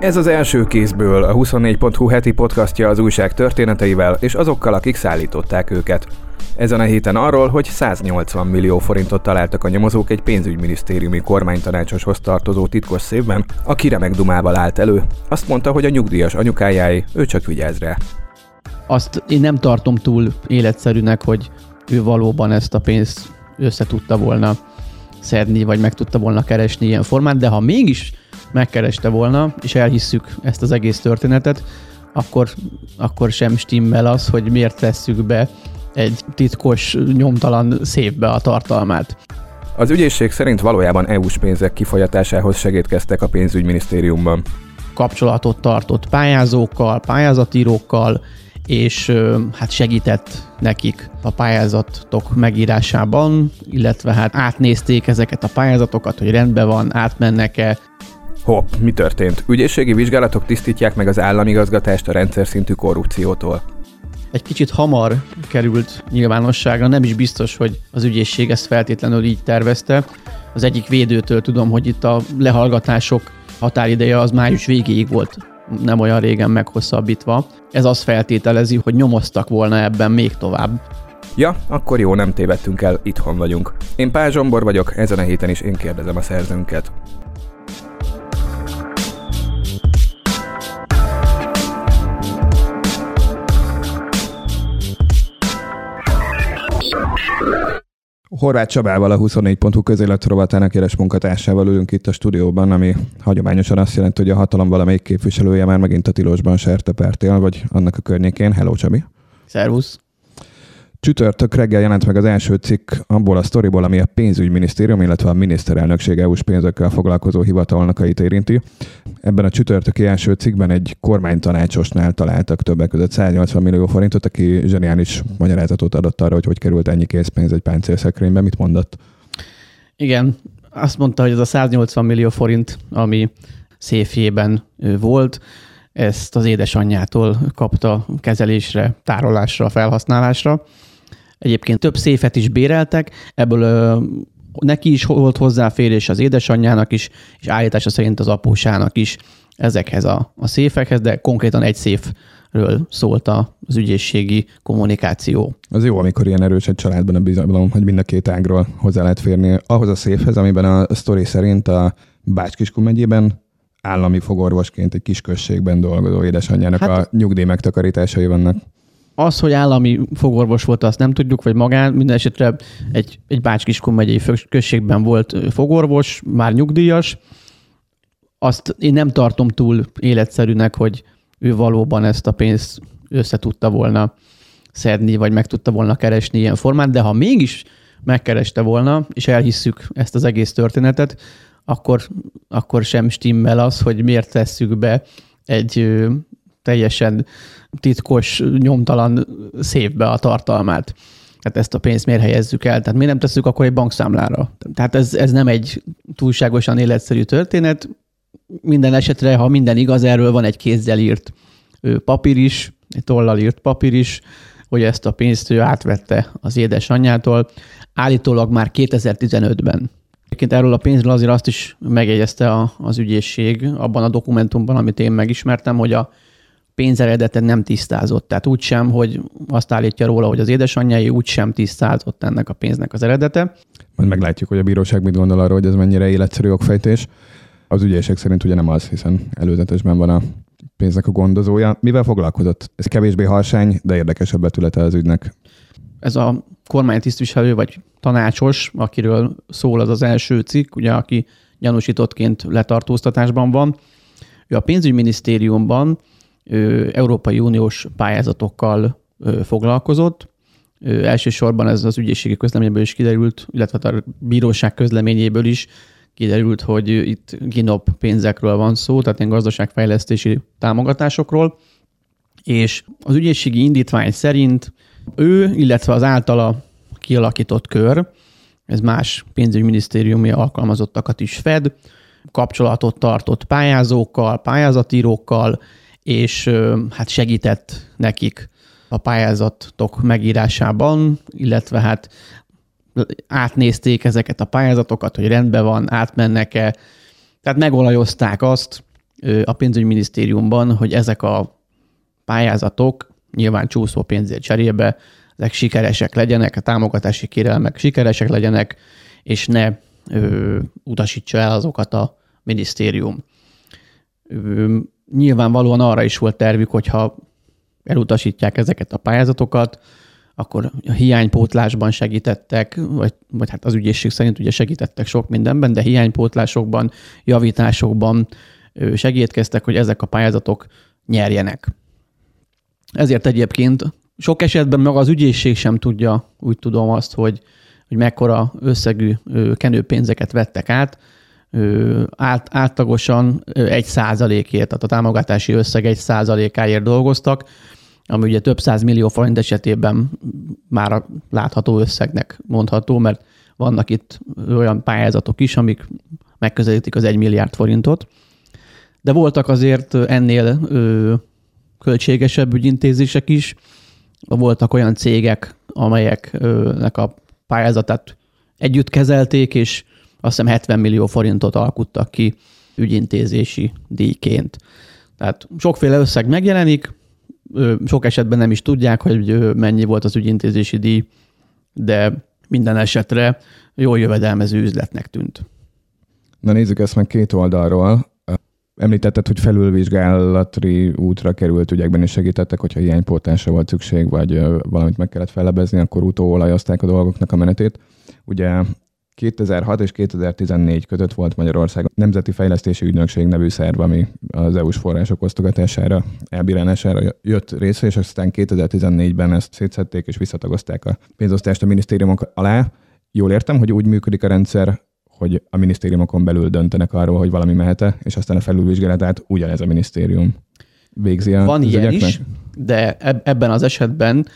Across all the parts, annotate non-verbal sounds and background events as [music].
Ez az első kézből a 24.hu heti podcastja az újság történeteivel és azokkal, akik szállították őket. Ezen a héten arról, hogy 180 millió forintot találtak a nyomozók egy pénzügyminisztériumi kormánytanácsoshoz tartozó titkos szévben, aki remek dumával állt elő. Azt mondta, hogy a nyugdíjas anyukájáé, ő csak vigyáz rá. Azt én nem tartom túl életszerűnek, hogy ő valóban ezt a pénzt össze tudta volna szedni, vagy meg tudta volna keresni ilyen formát, de ha mégis megkereste volna, és elhisszük ezt az egész történetet, akkor, akkor sem stimmel az, hogy miért vesszük be egy titkos, nyomtalan szépbe a tartalmát. Az ügyészség szerint valójában EU-s pénzek kifolyatásához segítkeztek a pénzügyminisztériumban. Kapcsolatot tartott pályázókkal, pályázatírókkal, és hát segített nekik a pályázatok megírásában, illetve hát átnézték ezeket a pályázatokat, hogy rendben van, átmennek-e, Hopp, mi történt? Ügyészségi vizsgálatok tisztítják meg az államigazgatást a rendszer szintű korrupciótól. Egy kicsit hamar került nyilvánosságra, nem is biztos, hogy az ügyészség ezt feltétlenül így tervezte. Az egyik védőtől tudom, hogy itt a lehallgatások határideje az május végéig volt, nem olyan régen meghosszabbítva. Ez azt feltételezi, hogy nyomoztak volna ebben még tovább. Ja, akkor jó, nem tévedtünk el, itthon vagyunk. Én Pál Zsombor vagyok, ezen a héten is én kérdezem a szerzőnket. Horváth Csabával, a 24.hu közélet rovatának éles munkatársával ülünk itt a stúdióban, ami hagyományosan azt jelenti, hogy a hatalom valamelyik képviselője már megint a tilosban sertepert vagy annak a környékén. Hello, Csabi! Szervusz! Csütörtök reggel jelent meg az első cikk abból a sztoriból, ami a pénzügyminisztérium, illetve a miniszterelnökség EU-s pénzekkel foglalkozó hivatalnokait érinti. Ebben a csütörtöki első cikkben egy kormánytanácsosnál találtak többek között 180 millió forintot, aki zseniális magyarázatot adott arra, hogy hogy került ennyi készpénz egy páncélszekrénybe. Mit mondott? Igen, azt mondta, hogy ez a 180 millió forint, ami széfjében volt, ezt az édesanyjától kapta kezelésre, tárolásra, felhasználásra. Egyébként több széfet is béreltek, ebből ö, neki is volt hozzáférés az édesanyjának is, és állítása szerint az apósának is ezekhez a, a széfekhez, de konkrétan egy széfről szólt az ügyészségi kommunikáció. Az jó, amikor ilyen erős egy családban a bizalom, hogy mind a két ágról hozzá lehet férni ahhoz a széfhez, amiben a sztori szerint a Bács-Kiskun megyében állami fogorvosként egy kisközségben dolgozó édesanyjának hát, a nyugdíj megtakarításai vannak. Az, hogy állami fogorvos volt, azt nem tudjuk, vagy magán. Minden esetre egy, egy Bács-Kiskun megyei községben volt fogorvos, már nyugdíjas. Azt én nem tartom túl életszerűnek, hogy ő valóban ezt a pénzt össze tudta volna szedni, vagy meg tudta volna keresni ilyen formát, de ha mégis megkereste volna, és elhisszük ezt az egész történetet, akkor, akkor sem stimmel az, hogy miért tesszük be egy teljesen titkos, nyomtalan szépbe a tartalmát. Tehát ezt a pénzt miért helyezzük el? Tehát miért nem tesszük akkor egy bankszámlára? Tehát ez, ez nem egy túlságosan életszerű történet. Minden esetre, ha minden igaz, erről van egy kézzel írt papír is, egy tollal írt papír is, hogy ezt a pénzt ő átvette az édesanyjától, állítólag már 2015-ben. Egyébként erről a pénzről azért azt is megjegyezte a, az ügyészség abban a dokumentumban, amit én megismertem, hogy a pénzeredete nem tisztázott. Tehát úgy sem, hogy azt állítja róla, hogy az édesanyjai úgy sem tisztázott ennek a pénznek az eredete. Majd meglátjuk, hogy a bíróság mit gondol arról, hogy ez mennyire életszerű okfejtés. Az ügyészek szerint ugye nem az, hiszen előzetesben van a pénznek a gondozója. Mivel foglalkozott? Ez kevésbé harsány, de érdekesebb betülete az ügynek. Ez a kormánytisztviselő vagy tanácsos, akiről szól az az első cikk, ugye, aki gyanúsítottként letartóztatásban van. Ő a pénzügyminisztériumban Európai Uniós pályázatokkal foglalkozott. Elsősorban ez az ügyészségi közleményből is kiderült, illetve a bíróság közleményéből is kiderült, hogy itt GINOP pénzekről van szó, tehát ilyen gazdaságfejlesztési támogatásokról, és az ügyészségi indítvány szerint ő, illetve az általa kialakított kör, ez más pénzügyminisztériumi alkalmazottakat is fed, kapcsolatot tartott pályázókkal, pályázatírókkal, és hát segített nekik a pályázatok megírásában, illetve hát átnézték ezeket a pályázatokat, hogy rendben van, átmennek-e, tehát megolajozták azt, a pénzügyminisztériumban, hogy ezek a pályázatok nyilván csúszó pénzért cserébe, ezek sikeresek legyenek, a támogatási kérelmek sikeresek legyenek, és ne ö, utasítsa el azokat a minisztérium. Ö, nyilvánvalóan arra is volt tervük, hogyha elutasítják ezeket a pályázatokat, akkor a hiánypótlásban segítettek, vagy, vagy hát az ügyészség szerint ugye segítettek sok mindenben, de hiánypótlásokban, javításokban segítkeztek, hogy ezek a pályázatok nyerjenek. Ezért egyébként sok esetben maga az ügyészség sem tudja, úgy tudom azt, hogy, hogy mekkora összegű kenőpénzeket vettek át, át, egy százalékért, tehát a támogatási összeg egy százalékáért dolgoztak, ami ugye több száz millió forint esetében már a látható összegnek mondható, mert vannak itt olyan pályázatok is, amik megközelítik az egy milliárd forintot. De voltak azért ennél ö, költségesebb ügyintézések is. Voltak olyan cégek, amelyeknek a pályázatát együtt kezelték, és azt hiszem 70 millió forintot alkuttak ki ügyintézési díjként. Tehát sokféle összeg megjelenik, sok esetben nem is tudják, hogy mennyi volt az ügyintézési díj, de minden esetre jól jövedelmező üzletnek tűnt. Na nézzük ezt meg két oldalról. Említetted, hogy felülvizsgálati útra került ügyekben is segítettek, hogyha hiánypótlásra volt szükség, vagy valamit meg kellett fellebezni, akkor utóolajozták a dolgoknak a menetét. Ugye 2006 és 2014 között volt Magyarország Nemzeti Fejlesztési Ügynökség nevű szerv, ami az EU-s források osztogatására, elbírálására jött részre, és aztán 2014-ben ezt szétszették és visszatagozták a pénzosztást a minisztériumok alá. Jól értem, hogy úgy működik a rendszer, hogy a minisztériumokon belül döntenek arról, hogy valami mehet és aztán a felülvizsgálatát ugyanez a minisztérium végzi a Van ilyen is, de ebben az esetben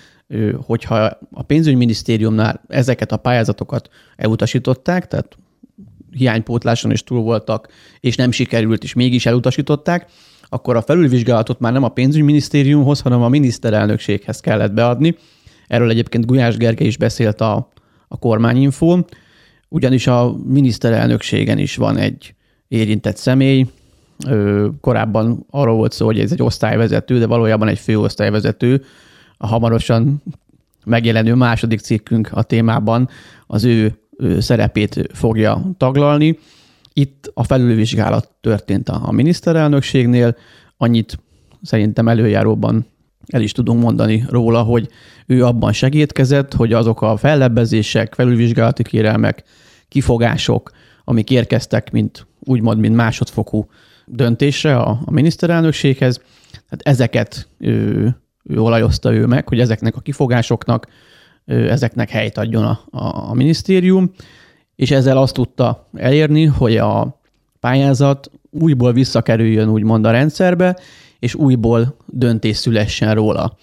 hogyha a pénzügyminisztériumnál ezeket a pályázatokat elutasították, tehát hiánypótláson is túl voltak, és nem sikerült, és mégis elutasították, akkor a felülvizsgálatot már nem a pénzügyminisztériumhoz, hanem a miniszterelnökséghez kellett beadni. Erről egyébként Gulyás Gergely is beszélt a, a kormányinfón, ugyanis a miniszterelnökségen is van egy érintett személy, korábban arról volt szó, hogy ez egy osztályvezető, de valójában egy főosztályvezető, a hamarosan megjelenő második cikkünk a témában az ő, szerepét fogja taglalni. Itt a felülvizsgálat történt a, miniszterelnökségnél, annyit szerintem előjáróban el is tudunk mondani róla, hogy ő abban segítkezett, hogy azok a fellebbezések, felülvizsgálati kérelmek, kifogások, amik érkeztek, mint úgymond, mint másodfokú döntésre a, a miniszterelnökséghez, tehát ezeket ő olajozta ő meg, hogy ezeknek a kifogásoknak, ezeknek helyt adjon a, a, minisztérium, és ezzel azt tudta elérni, hogy a pályázat újból visszakerüljön úgymond a rendszerbe, és újból döntés szülessen róla.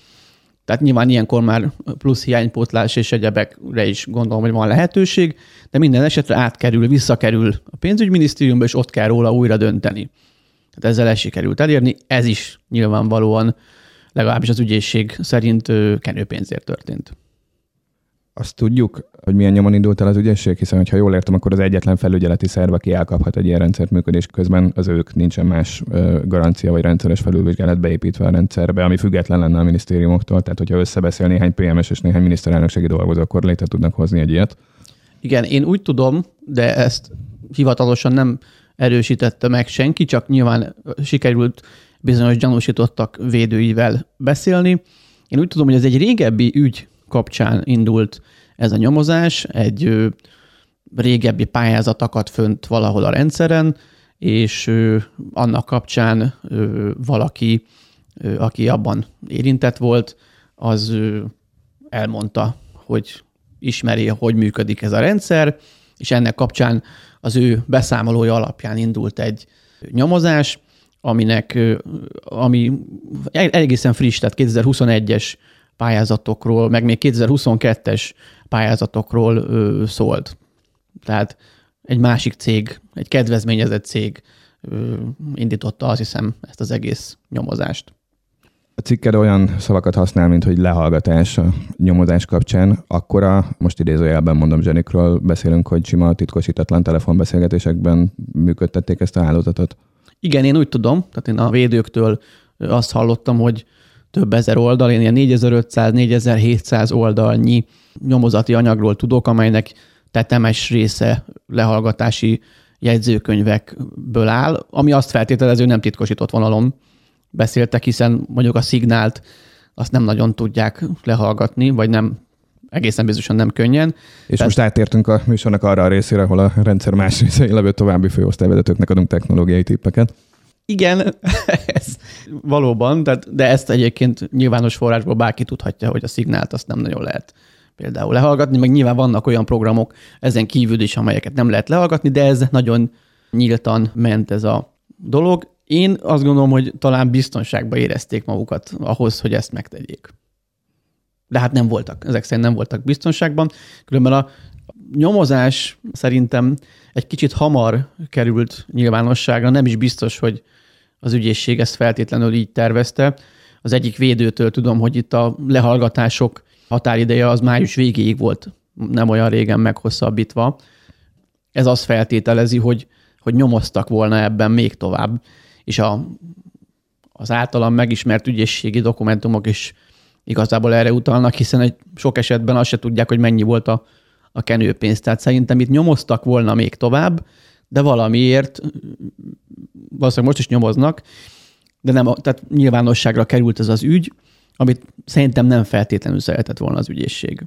Tehát nyilván ilyenkor már plusz hiánypótlás és egyebekre is gondolom, hogy van lehetőség, de minden esetre átkerül, visszakerül a pénzügyminisztériumba, és ott kell róla újra dönteni. Tehát ezzel el sikerült elérni. Ez is nyilvánvalóan legalábbis az ügyészség szerint kenőpénzért történt. Azt tudjuk, hogy milyen nyomon indult el az ügyészség, hiszen ha jól értem, akkor az egyetlen felügyeleti szerv, aki elkaphat egy ilyen rendszert működés közben, az ők nincsen más garancia vagy rendszeres felülvizsgálat beépítve a rendszerbe, ami független lenne a minisztériumoktól. Tehát, hogyha összebeszél néhány PMS és néhány miniszterelnökségi dolgozó, akkor létre tudnak hozni egy ilyet. Igen, én úgy tudom, de ezt hivatalosan nem erősítette meg senki, csak nyilván sikerült bizonyos gyanúsítottak védőivel beszélni. Én úgy tudom, hogy ez egy régebbi ügy kapcsán indult ez a nyomozás, egy régebbi pályázat akadt fönt valahol a rendszeren, és annak kapcsán valaki, aki abban érintett volt, az elmondta, hogy ismeri, hogy működik ez a rendszer, és ennek kapcsán az ő beszámolója alapján indult egy nyomozás, aminek, ami egészen friss, tehát 2021-es pályázatokról, meg még 2022-es pályázatokról szólt. Tehát egy másik cég, egy kedvezményezett cég indította azt hiszem ezt az egész nyomozást. A cikked olyan szavakat használ, mint hogy lehallgatás a nyomozás kapcsán. Akkor a, most idézőjelben mondom Zsenikről beszélünk, hogy sima titkosítatlan telefonbeszélgetésekben működtették ezt a hálózatot. Igen, én úgy tudom, tehát én a védőktől azt hallottam, hogy több ezer oldal, én ilyen 4500-4700 oldalnyi nyomozati anyagról tudok, amelynek tetemes része lehallgatási jegyzőkönyvekből áll, ami azt feltételező nem titkosított vonalon beszéltek, hiszen mondjuk a szignált azt nem nagyon tudják lehallgatni, vagy nem egészen biztosan nem könnyen. És Tehát... most átértünk a műsornak arra a részére, ahol a rendszer más részei levő további főosztályvezetőknek adunk technológiai tippeket. Igen, [laughs] ez valóban, de, de ezt egyébként nyilvános forrásból bárki tudhatja, hogy a szignált azt nem nagyon lehet például lehallgatni, meg nyilván vannak olyan programok ezen kívül is, amelyeket nem lehet lehallgatni, de ez nagyon nyíltan ment ez a dolog. Én azt gondolom, hogy talán biztonságba érezték magukat ahhoz, hogy ezt megtegyék. De hát nem voltak, ezek szerint nem voltak biztonságban. Különben a nyomozás szerintem egy kicsit hamar került nyilvánosságra, nem is biztos, hogy az ügyészség ezt feltétlenül így tervezte. Az egyik védőtől tudom, hogy itt a lehallgatások határideje az május végéig volt, nem olyan régen meghosszabbítva. Ez azt feltételezi, hogy, hogy nyomoztak volna ebben még tovább, és a, az általam megismert ügyészségi dokumentumok is igazából erre utalnak, hiszen egy sok esetben azt se tudják, hogy mennyi volt a, a kenőpénz. Tehát szerintem itt nyomoztak volna még tovább, de valamiért, valószínűleg most is nyomoznak, de nem, tehát nyilvánosságra került ez az ügy, amit szerintem nem feltétlenül szeretett volna az ügyészség.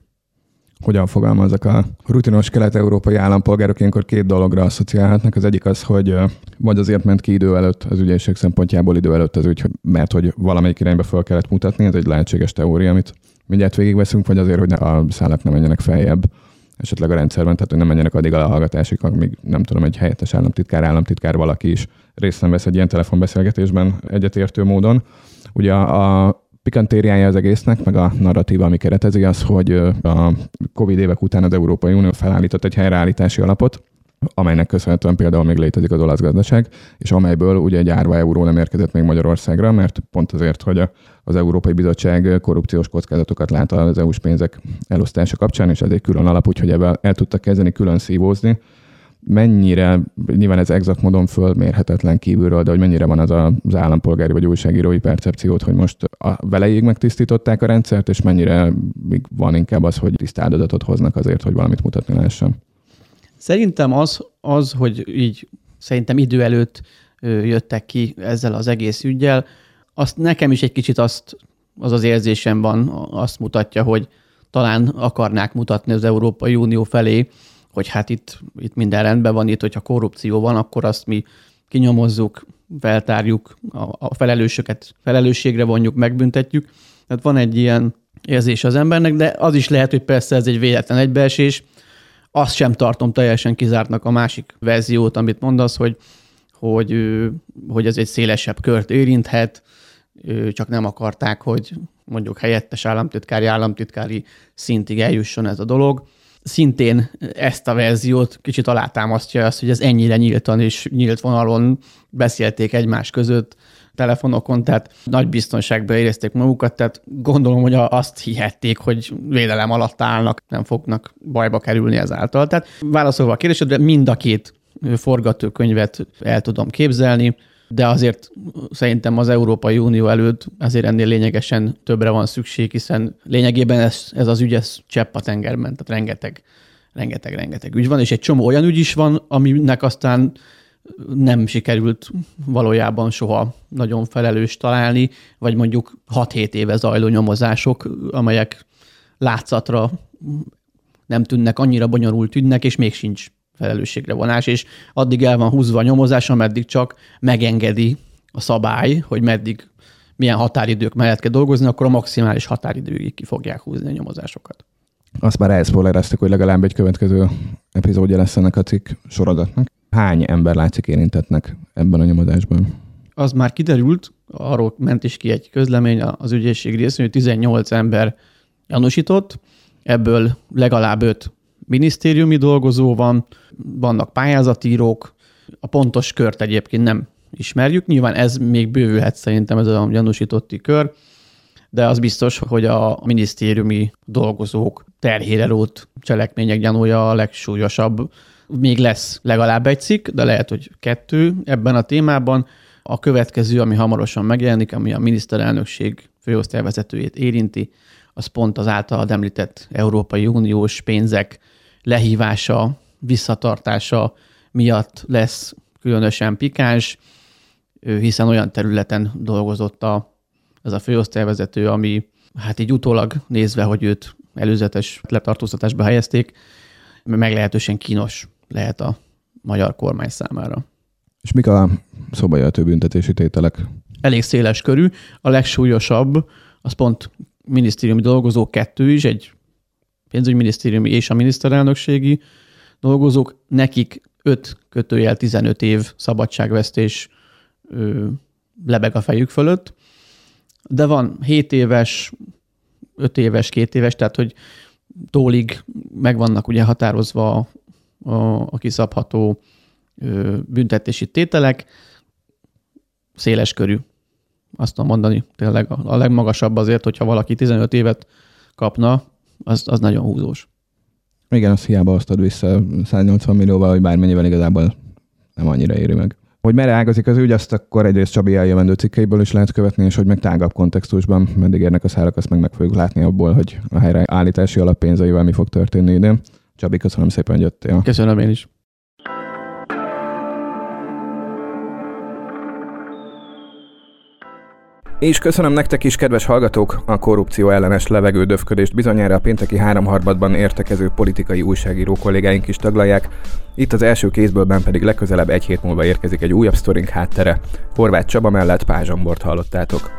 Hogyan fogalmazok a rutinos kelet-európai állampolgárok ilyenkor két dologra asszociálhatnak. Az egyik az, hogy vagy azért ment ki idő előtt, az ügyészség szempontjából idő előtt az ügy, mert hogy valamelyik irányba fel kellett mutatni, ez egy lehetséges teória, amit mindjárt végigveszünk, vagy azért, hogy a szálak ne menjenek feljebb esetleg a rendszerben, tehát hogy nem menjenek addig a hallgatásig, amíg nem tudom, egy helyettes államtitkár, államtitkár valaki is részt nem vesz egy ilyen telefonbeszélgetésben egyetértő módon. Ugye a, a pikantériája az egésznek, meg a narratíva, ami keretezi, az, hogy a Covid évek után az Európai Unió felállított egy helyreállítási alapot, amelynek köszönhetően például még létezik az olasz gazdaság, és amelyből ugye egy árva euró nem érkezett még Magyarországra, mert pont azért, hogy az Európai Bizottság korrupciós kockázatokat lát az EU-s pénzek elosztása kapcsán, és ezért külön alap, úgyhogy ebben el tudtak kezdeni külön szívózni, mennyire, nyilván ez exakt módon fölmérhetetlen kívülről, de hogy mennyire van az az állampolgári vagy újságírói percepciót, hogy most a veleig megtisztították a rendszert, és mennyire még van inkább az, hogy tisztáldozatot hoznak azért, hogy valamit mutatni lehessen. Szerintem az, az, hogy így szerintem idő előtt jöttek ki ezzel az egész ügyel, azt nekem is egy kicsit azt, az az érzésem van, azt mutatja, hogy talán akarnák mutatni az Európai Unió felé, hogy hát itt, itt minden rendben van, itt, hogyha korrupció van, akkor azt mi kinyomozzuk, feltárjuk, a, a felelősöket felelősségre vonjuk, megbüntetjük. Tehát van egy ilyen érzés az embernek, de az is lehet, hogy persze ez egy véletlen egybeesés. Azt sem tartom teljesen kizártnak a másik verziót, amit mondasz, hogy, hogy, hogy ez egy szélesebb kört érinthet, csak nem akarták, hogy mondjuk helyettes államtitkári, államtitkári szintig eljusson ez a dolog szintén ezt a verziót kicsit alátámasztja azt, hogy ez ennyire nyíltan és nyílt vonalon beszélték egymás között telefonokon, tehát nagy biztonságban érezték magukat, tehát gondolom, hogy azt hihették, hogy védelem alatt állnak, nem fognak bajba kerülni ezáltal. Tehát válaszolva a kérdésedre, mind a két forgatókönyvet el tudom képzelni de azért szerintem az Európai Unió előtt azért ennél lényegesen többre van szükség, hiszen lényegében ez, ez az ügy, ez csepp a tengerben, tehát rengeteg, rengeteg, rengeteg ügy van, és egy csomó olyan ügy is van, aminek aztán nem sikerült valójában soha nagyon felelős találni, vagy mondjuk 6-7 éve zajló nyomozások, amelyek látszatra nem tűnnek annyira bonyolult ügynek, és még sincs felelősségre vonás, és addig el van húzva a nyomozás, ameddig csak megengedi a szabály, hogy meddig milyen határidők mellett kell dolgozni, akkor a maximális határidőig ki fogják húzni a nyomozásokat. Azt már elszpoilereztek, hogy legalább egy következő epizódja lesz ennek a cikk sorozatnak. Hány ember látszik érintetnek ebben a nyomozásban? Az már kiderült, arról ment is ki egy közlemény az ügyészség részéről, hogy 18 ember gyanúsított, ebből legalább 5 minisztériumi dolgozó van, vannak pályázatírók, a pontos kört egyébként nem ismerjük. Nyilván ez még bővülhet szerintem ez a gyanúsítotti kör, de az biztos, hogy a minisztériumi dolgozók terhére rót cselekmények gyanúja a legsúlyosabb. Még lesz legalább egy cikk, de lehet, hogy kettő ebben a témában. A következő, ami hamarosan megjelenik, ami a miniszterelnökség főosztályvezetőjét érinti, az pont az általad említett Európai Uniós pénzek lehívása, visszatartása miatt lesz különösen pikáns, hiszen olyan területen dolgozott a, ez a főosztályvezető, ami hát így utólag nézve, hogy őt előzetes letartóztatásba helyezték, meglehetősen kínos lehet a magyar kormány számára. És mik a szóba jöhető büntetési tételek? Elég széles körű. A legsúlyosabb, az pont minisztériumi dolgozó kettő is, egy pénzügyminisztériumi és a miniszterelnökségi dolgozók, nekik 5 kötőjel 15 év szabadságvesztés ö, lebeg a fejük fölött, de van 7 éves, 5 éves, 2 éves, tehát hogy tólig meg vannak ugye határozva a, a, kiszabható ö, büntetési tételek, széles körű. Azt tudom mondani, tényleg a legmagasabb azért, hogyha valaki 15 évet kapna, az, az nagyon húzós. Igen, azt hiába osztod vissza 180 millióval, hogy bármennyivel igazából nem annyira éri meg. Hogy merre ágazik az ügy, azt akkor egyrészt Csabi eljövendő cikkeiből is lehet követni, és hogy meg tágabb kontextusban meddig érnek a szárak, azt meg meg fogjuk látni abból, hogy a helyreállítási alappénzeivel mi fog történni idén. Csabi, köszönöm szépen, hogy jöttél. Köszönöm én is. És köszönöm nektek is, kedves hallgatók, a korrupció ellenes levegődöfködést bizonyára a pénteki háromharmadban értekező politikai újságíró kollégáink is taglalják. Itt az első kézbőlben pedig legközelebb egy hét múlva érkezik egy újabb sztorink háttere. Horváth Csaba mellett Pázsambort hallottátok.